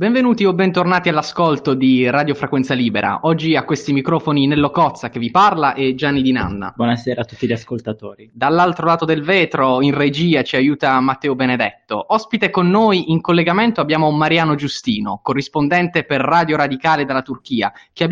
Benvenuti o bentornati all'ascolto di Radio Frequenza Libera. Oggi a questi microfoni Nello Cozza che vi parla e Gianni Di Nanna. Buonasera a tutti gli ascoltatori. Dall'altro lato del vetro, in regia, ci aiuta Matteo Benedetto. Ospite con noi in collegamento abbiamo Mariano Giustino, corrispondente per Radio Radicale dalla Turchia, che